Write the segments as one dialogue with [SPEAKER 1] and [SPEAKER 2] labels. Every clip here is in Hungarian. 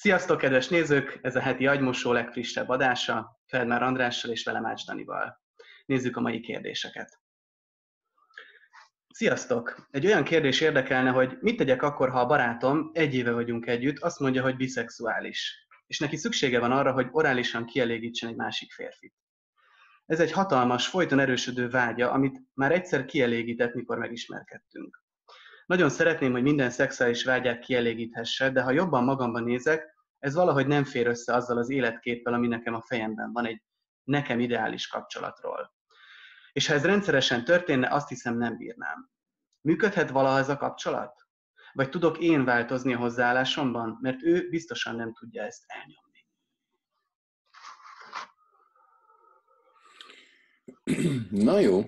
[SPEAKER 1] Sziasztok, kedves nézők! Ez a heti agymosó legfrissebb adása, Feldmár Andrással és velem Ács Danival. Nézzük a mai kérdéseket. Sziasztok! Egy olyan kérdés érdekelne, hogy mit tegyek akkor, ha a barátom, egy éve vagyunk együtt, azt mondja, hogy biszexuális, és neki szüksége van arra, hogy orálisan kielégítsen egy másik férfit. Ez egy hatalmas, folyton erősödő vágya, amit már egyszer kielégített, mikor megismerkedtünk. Nagyon szeretném, hogy minden szexuális vágyát kielégíthesse, de ha jobban magamban nézek, ez valahogy nem fér össze azzal az életképpel, ami nekem a fejemben van, egy nekem ideális kapcsolatról. És ha ez rendszeresen történne, azt hiszem nem bírnám. Működhet valaha ez a kapcsolat? Vagy tudok én változni a hozzáállásomban, mert ő biztosan nem tudja ezt elnyomni.
[SPEAKER 2] Na jó,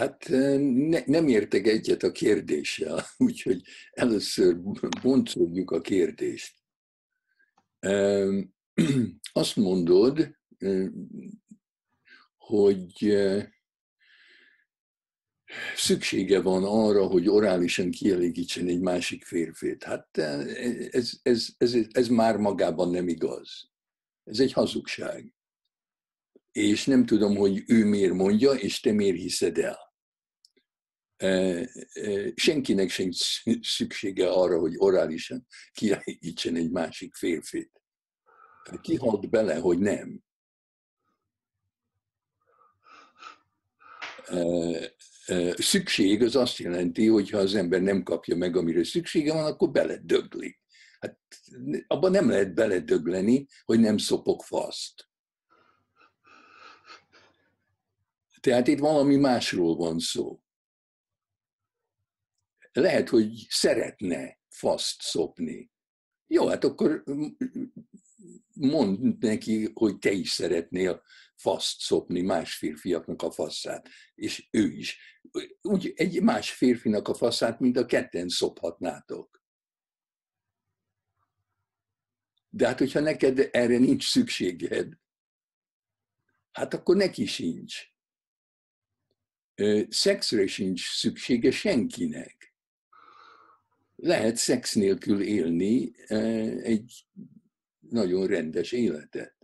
[SPEAKER 2] Hát ne, nem értek egyet a kérdéssel, úgyhogy először boncoljuk a kérdést. Azt mondod, hogy szüksége van arra, hogy orálisan kielégítsen egy másik férfét. Hát ez, ez, ez, ez már magában nem igaz. Ez egy hazugság és nem tudom, hogy ő miért mondja, és te miért hiszed el. Senkinek sem szüksége arra, hogy orálisan kielégítsen egy másik férfit. Kihalt bele, hogy nem. Szükség az azt jelenti, hogy ha az ember nem kapja meg, amire szüksége van, akkor beledöglik. Hát abban nem lehet beledögleni, hogy nem szopok faszt. Tehát itt valami másról van szó. Lehet, hogy szeretne faszt szopni. Jó, hát akkor mondd neki, hogy te is szeretnél faszt szopni, más férfiaknak a faszát, és ő is. Úgy egy más férfinak a faszát, mint a ketten szophatnátok. De hát, hogyha neked erre nincs szükséged, hát akkor neki sincs szexre sincs szüksége senkinek. Lehet szex nélkül élni egy nagyon rendes életet.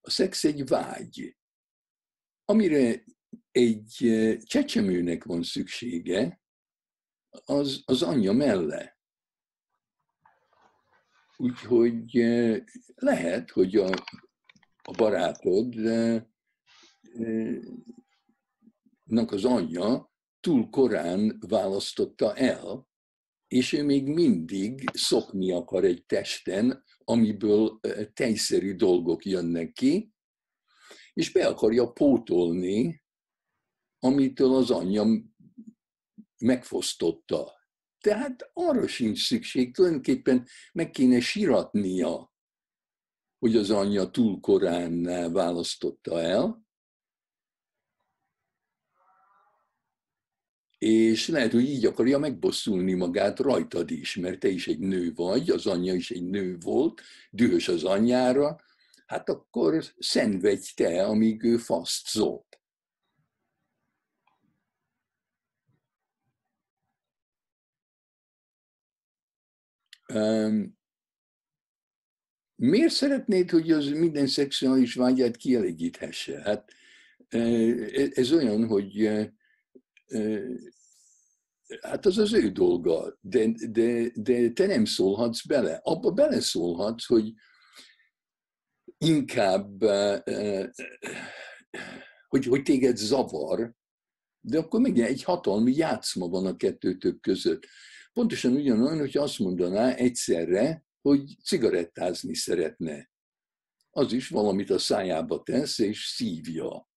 [SPEAKER 2] A szex egy vágy, amire egy csecsemőnek van szüksége, az, az anyja melle. Úgyhogy lehet, hogy a, a barátod az anyja túl korán választotta el, és ő még mindig szokni akar egy testen, amiből tejszerű dolgok jönnek ki, és be akarja pótolni, amitől az anyja megfosztotta. Tehát arra sincs szükség, tulajdonképpen meg kéne siratnia, hogy az anyja túl korán választotta el, és lehet, hogy így akarja megbosszulni magát rajtad is, mert te is egy nő vagy, az anyja is egy nő volt, dühös az anyjára, hát akkor szenvedj te, amíg ő faszt szop. Um, miért szeretnéd, hogy az minden szexuális vágyát kielégíthesse? Hát ez olyan, hogy hát az az ő dolga, de, de, de te nem szólhatsz bele. Abba beleszólhatsz, hogy inkább, hogy, hogy téged zavar, de akkor még egy hatalmi játszma van a kettőtök között. Pontosan ugyanolyan, hogy azt mondaná egyszerre, hogy cigarettázni szeretne. Az is valamit a szájába tesz, és szívja.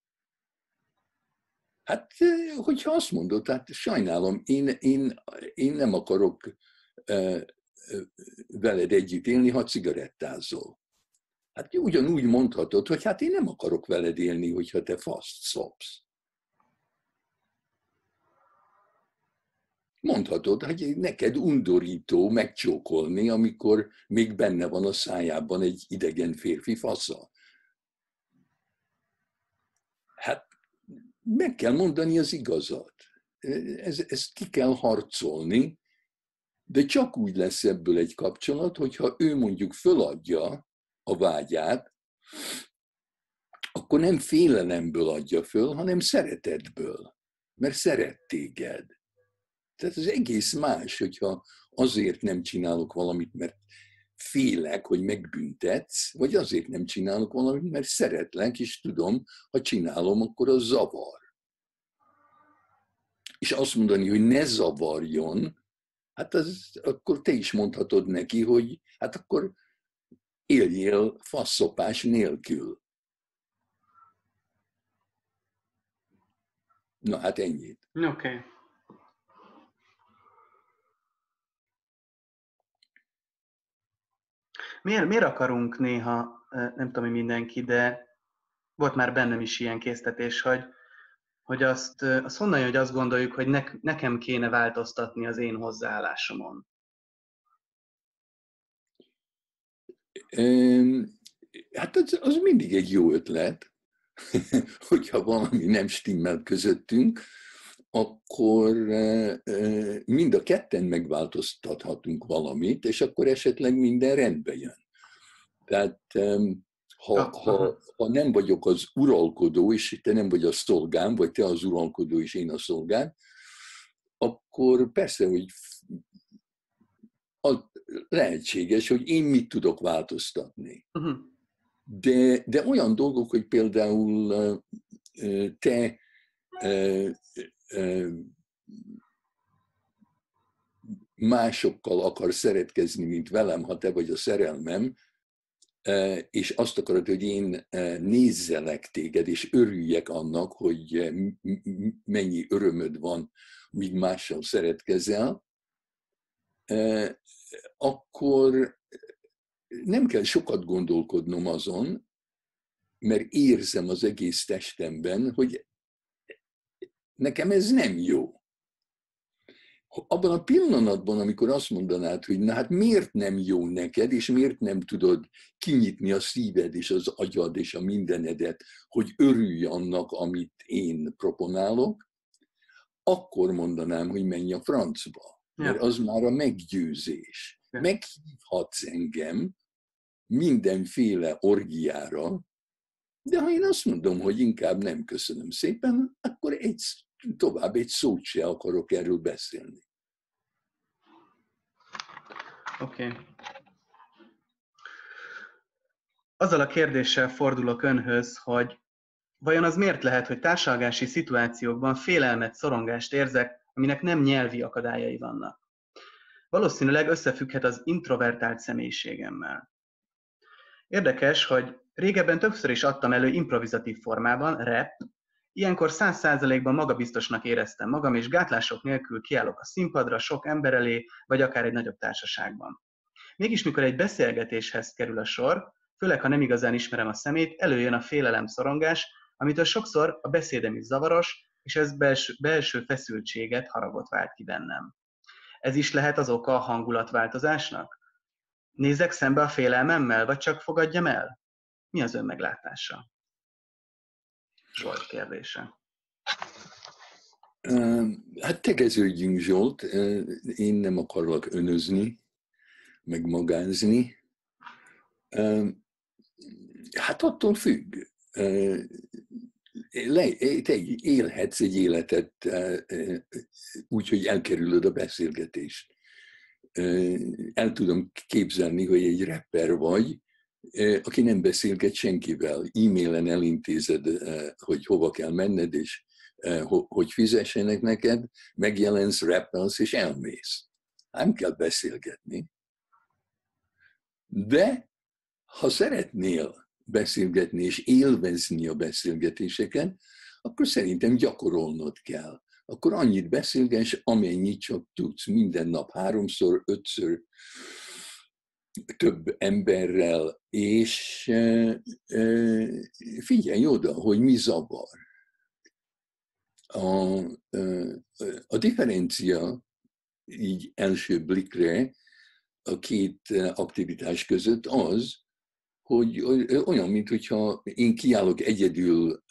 [SPEAKER 2] Hát, hogyha azt mondod, hát sajnálom, én, én, én nem akarok veled együtt élni, ha cigarettázol. Hát ugyanúgy mondhatod, hogy hát én nem akarok veled élni, hogyha te faszt szopsz. Mondhatod, hogy neked undorító megcsókolni, amikor még benne van a szájában egy idegen férfi fasza. Hát meg kell mondani az igazat. Ez, ezt ki kell harcolni, De csak úgy lesz ebből egy kapcsolat, hogyha ő mondjuk föladja a vágyát, akkor nem félelemből adja föl, hanem szeretetből, mert szeret téged. Tehát az egész más, hogyha azért nem csinálok valamit, mert félek, hogy megbüntetsz, vagy azért nem csinálok valamit, mert szeretlek, és tudom, ha csinálom, akkor az zavar. És azt mondani, hogy ne zavarjon, hát az, akkor te is mondhatod neki, hogy hát akkor éljél faszopás nélkül. Na hát ennyit.
[SPEAKER 1] Oké. Okay. Miért, miért akarunk néha, nem tudom, hogy mindenki, de volt már bennem is ilyen késztetés, hogy, hogy azt, azt honnan hogy azt gondoljuk, hogy ne, nekem kéne változtatni az én hozzáállásomon?
[SPEAKER 2] Hát az, az mindig egy jó ötlet, hogyha valami nem stimmel közöttünk, akkor mind a ketten megváltoztathatunk valamit, és akkor esetleg minden rendbe jön. Tehát ha, ha, ha nem vagyok az uralkodó, és te nem vagy a szolgám, vagy te az uralkodó, és én a szolgám, akkor persze, hogy lehetséges, hogy én mit tudok változtatni. Uh-huh. De, de olyan dolgok, hogy például te másokkal akar szeretkezni, mint velem, ha te vagy a szerelmem, és azt akarod, hogy én nézzelek téged, és örüljek annak, hogy mennyi örömöd van, míg mással szeretkezel, akkor nem kell sokat gondolkodnom azon, mert érzem az egész testemben, hogy nekem ez nem jó. Abban a pillanatban, amikor azt mondanád, hogy na hát miért nem jó neked, és miért nem tudod kinyitni a szíved és az agyad és a mindenedet, hogy örülj annak, amit én proponálok, akkor mondanám, hogy menj a francba. Mert az már a meggyőzés. Meghívhatsz engem mindenféle orgiára, de ha én azt mondom, hogy inkább nem köszönöm szépen, akkor egy tovább egy szót se akarok erről beszélni.
[SPEAKER 1] Oké. Okay. Azzal a kérdéssel fordulok önhöz, hogy vajon az miért lehet, hogy társalgási szituációkban félelmet, szorongást érzek, aminek nem nyelvi akadályai vannak? Valószínűleg összefügghet az introvertált személyiségemmel. Érdekes, hogy régebben többször is adtam elő improvizatív formában, rap, Ilyenkor száz százalékban magabiztosnak éreztem magam, és gátlások nélkül kiállok a színpadra, sok ember elé, vagy akár egy nagyobb társaságban. Mégis, mikor egy beszélgetéshez kerül a sor, főleg ha nem igazán ismerem a szemét, előjön a félelem szorongás, amitől sokszor a beszédem is zavaros, és ez belső, belső feszültséget, haragot vált ki bennem. Ez is lehet az oka a hangulatváltozásnak? Nézek szembe a félelmemmel, vagy csak fogadjam el? Mi az ön Zsolt kérdése.
[SPEAKER 2] Hát tegeződjünk, Zsolt. Én nem akarok önözni, meg magázni. Hát attól függ. Te élhetsz egy életet úgy, hogy elkerülöd a beszélgetést. El tudom képzelni, hogy egy rapper vagy, aki nem beszélget senkivel, e-mailen elintézed, hogy hova kell menned, és hogy fizessenek neked, megjelensz, rappelsz, és elmész. Nem kell beszélgetni. De ha szeretnél beszélgetni és élvezni a beszélgetéseken, akkor szerintem gyakorolnod kell. Akkor annyit beszélgess, amennyit csak tudsz. Minden nap háromszor, ötször, több emberrel, és figyelj oda, hogy mi zavar. A, a differencia így első blikre a két aktivitás között az, hogy olyan, mintha én kiállok egyedül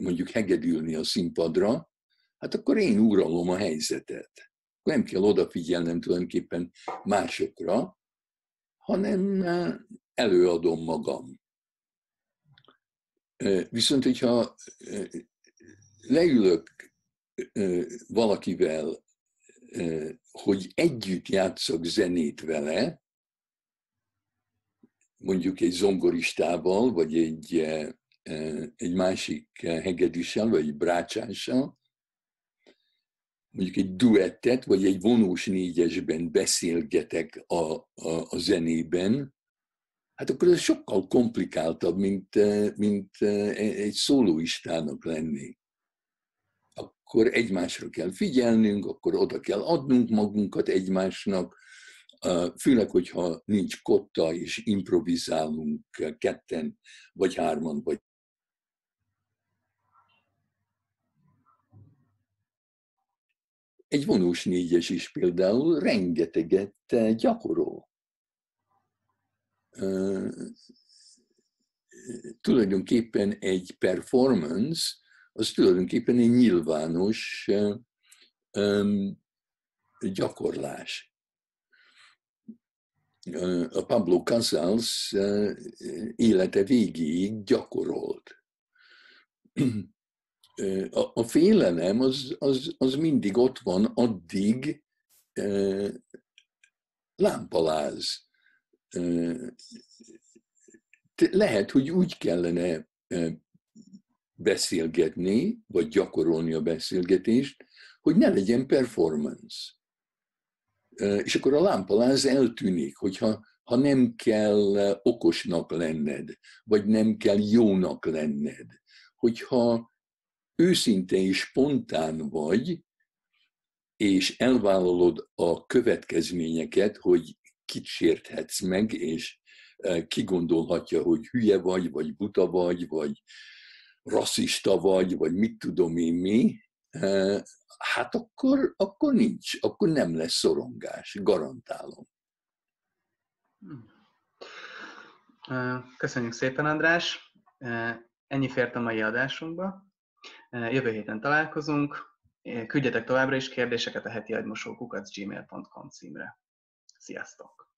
[SPEAKER 2] mondjuk hegedülni a színpadra, hát akkor én uralom a helyzetet. nem kell odafigyelnem tulajdonképpen másokra, hanem előadom magam. Viszont, hogyha leülök valakivel, hogy együtt játszok zenét vele, mondjuk egy zongoristával, vagy egy, egy másik hegedűssel, vagy egy brácsással, mondjuk egy duettet, vagy egy vonós négyesben beszélgetek a, a, a zenében, hát akkor ez sokkal komplikáltabb, mint, mint egy szólóistának lenni. Akkor egymásra kell figyelnünk, akkor oda kell adnunk magunkat egymásnak, főleg, hogyha nincs kotta és improvizálunk ketten, vagy hárman, vagy Egy vonós négyes is például rengeteget gyakorol. Tulajdonképpen egy performance, az tulajdonképpen egy nyilvános gyakorlás. A Pablo Casals élete végéig gyakorolt a, a félelem az, az, az mindig ott van, addig e, lámpaláz. E, lehet, hogy úgy kellene beszélgetni, vagy gyakorolni a beszélgetést, hogy ne legyen performance. És akkor a lámpaláz eltűnik, hogyha ha nem kell okosnak lenned, vagy nem kell jónak lenned, hogyha őszinte és spontán vagy, és elvállalod a következményeket, hogy kit sérthetsz meg, és e, ki gondolhatja, hogy hülye vagy, vagy buta vagy, vagy rasszista vagy, vagy mit tudom én mi, e, hát akkor, akkor nincs, akkor nem lesz szorongás, garantálom.
[SPEAKER 1] Köszönjük szépen, András! Ennyi fért a mai adásunkba. Jövő héten találkozunk. Küldjetek továbbra is kérdéseket a heti agymosókukat gmail.com címre. Sziasztok!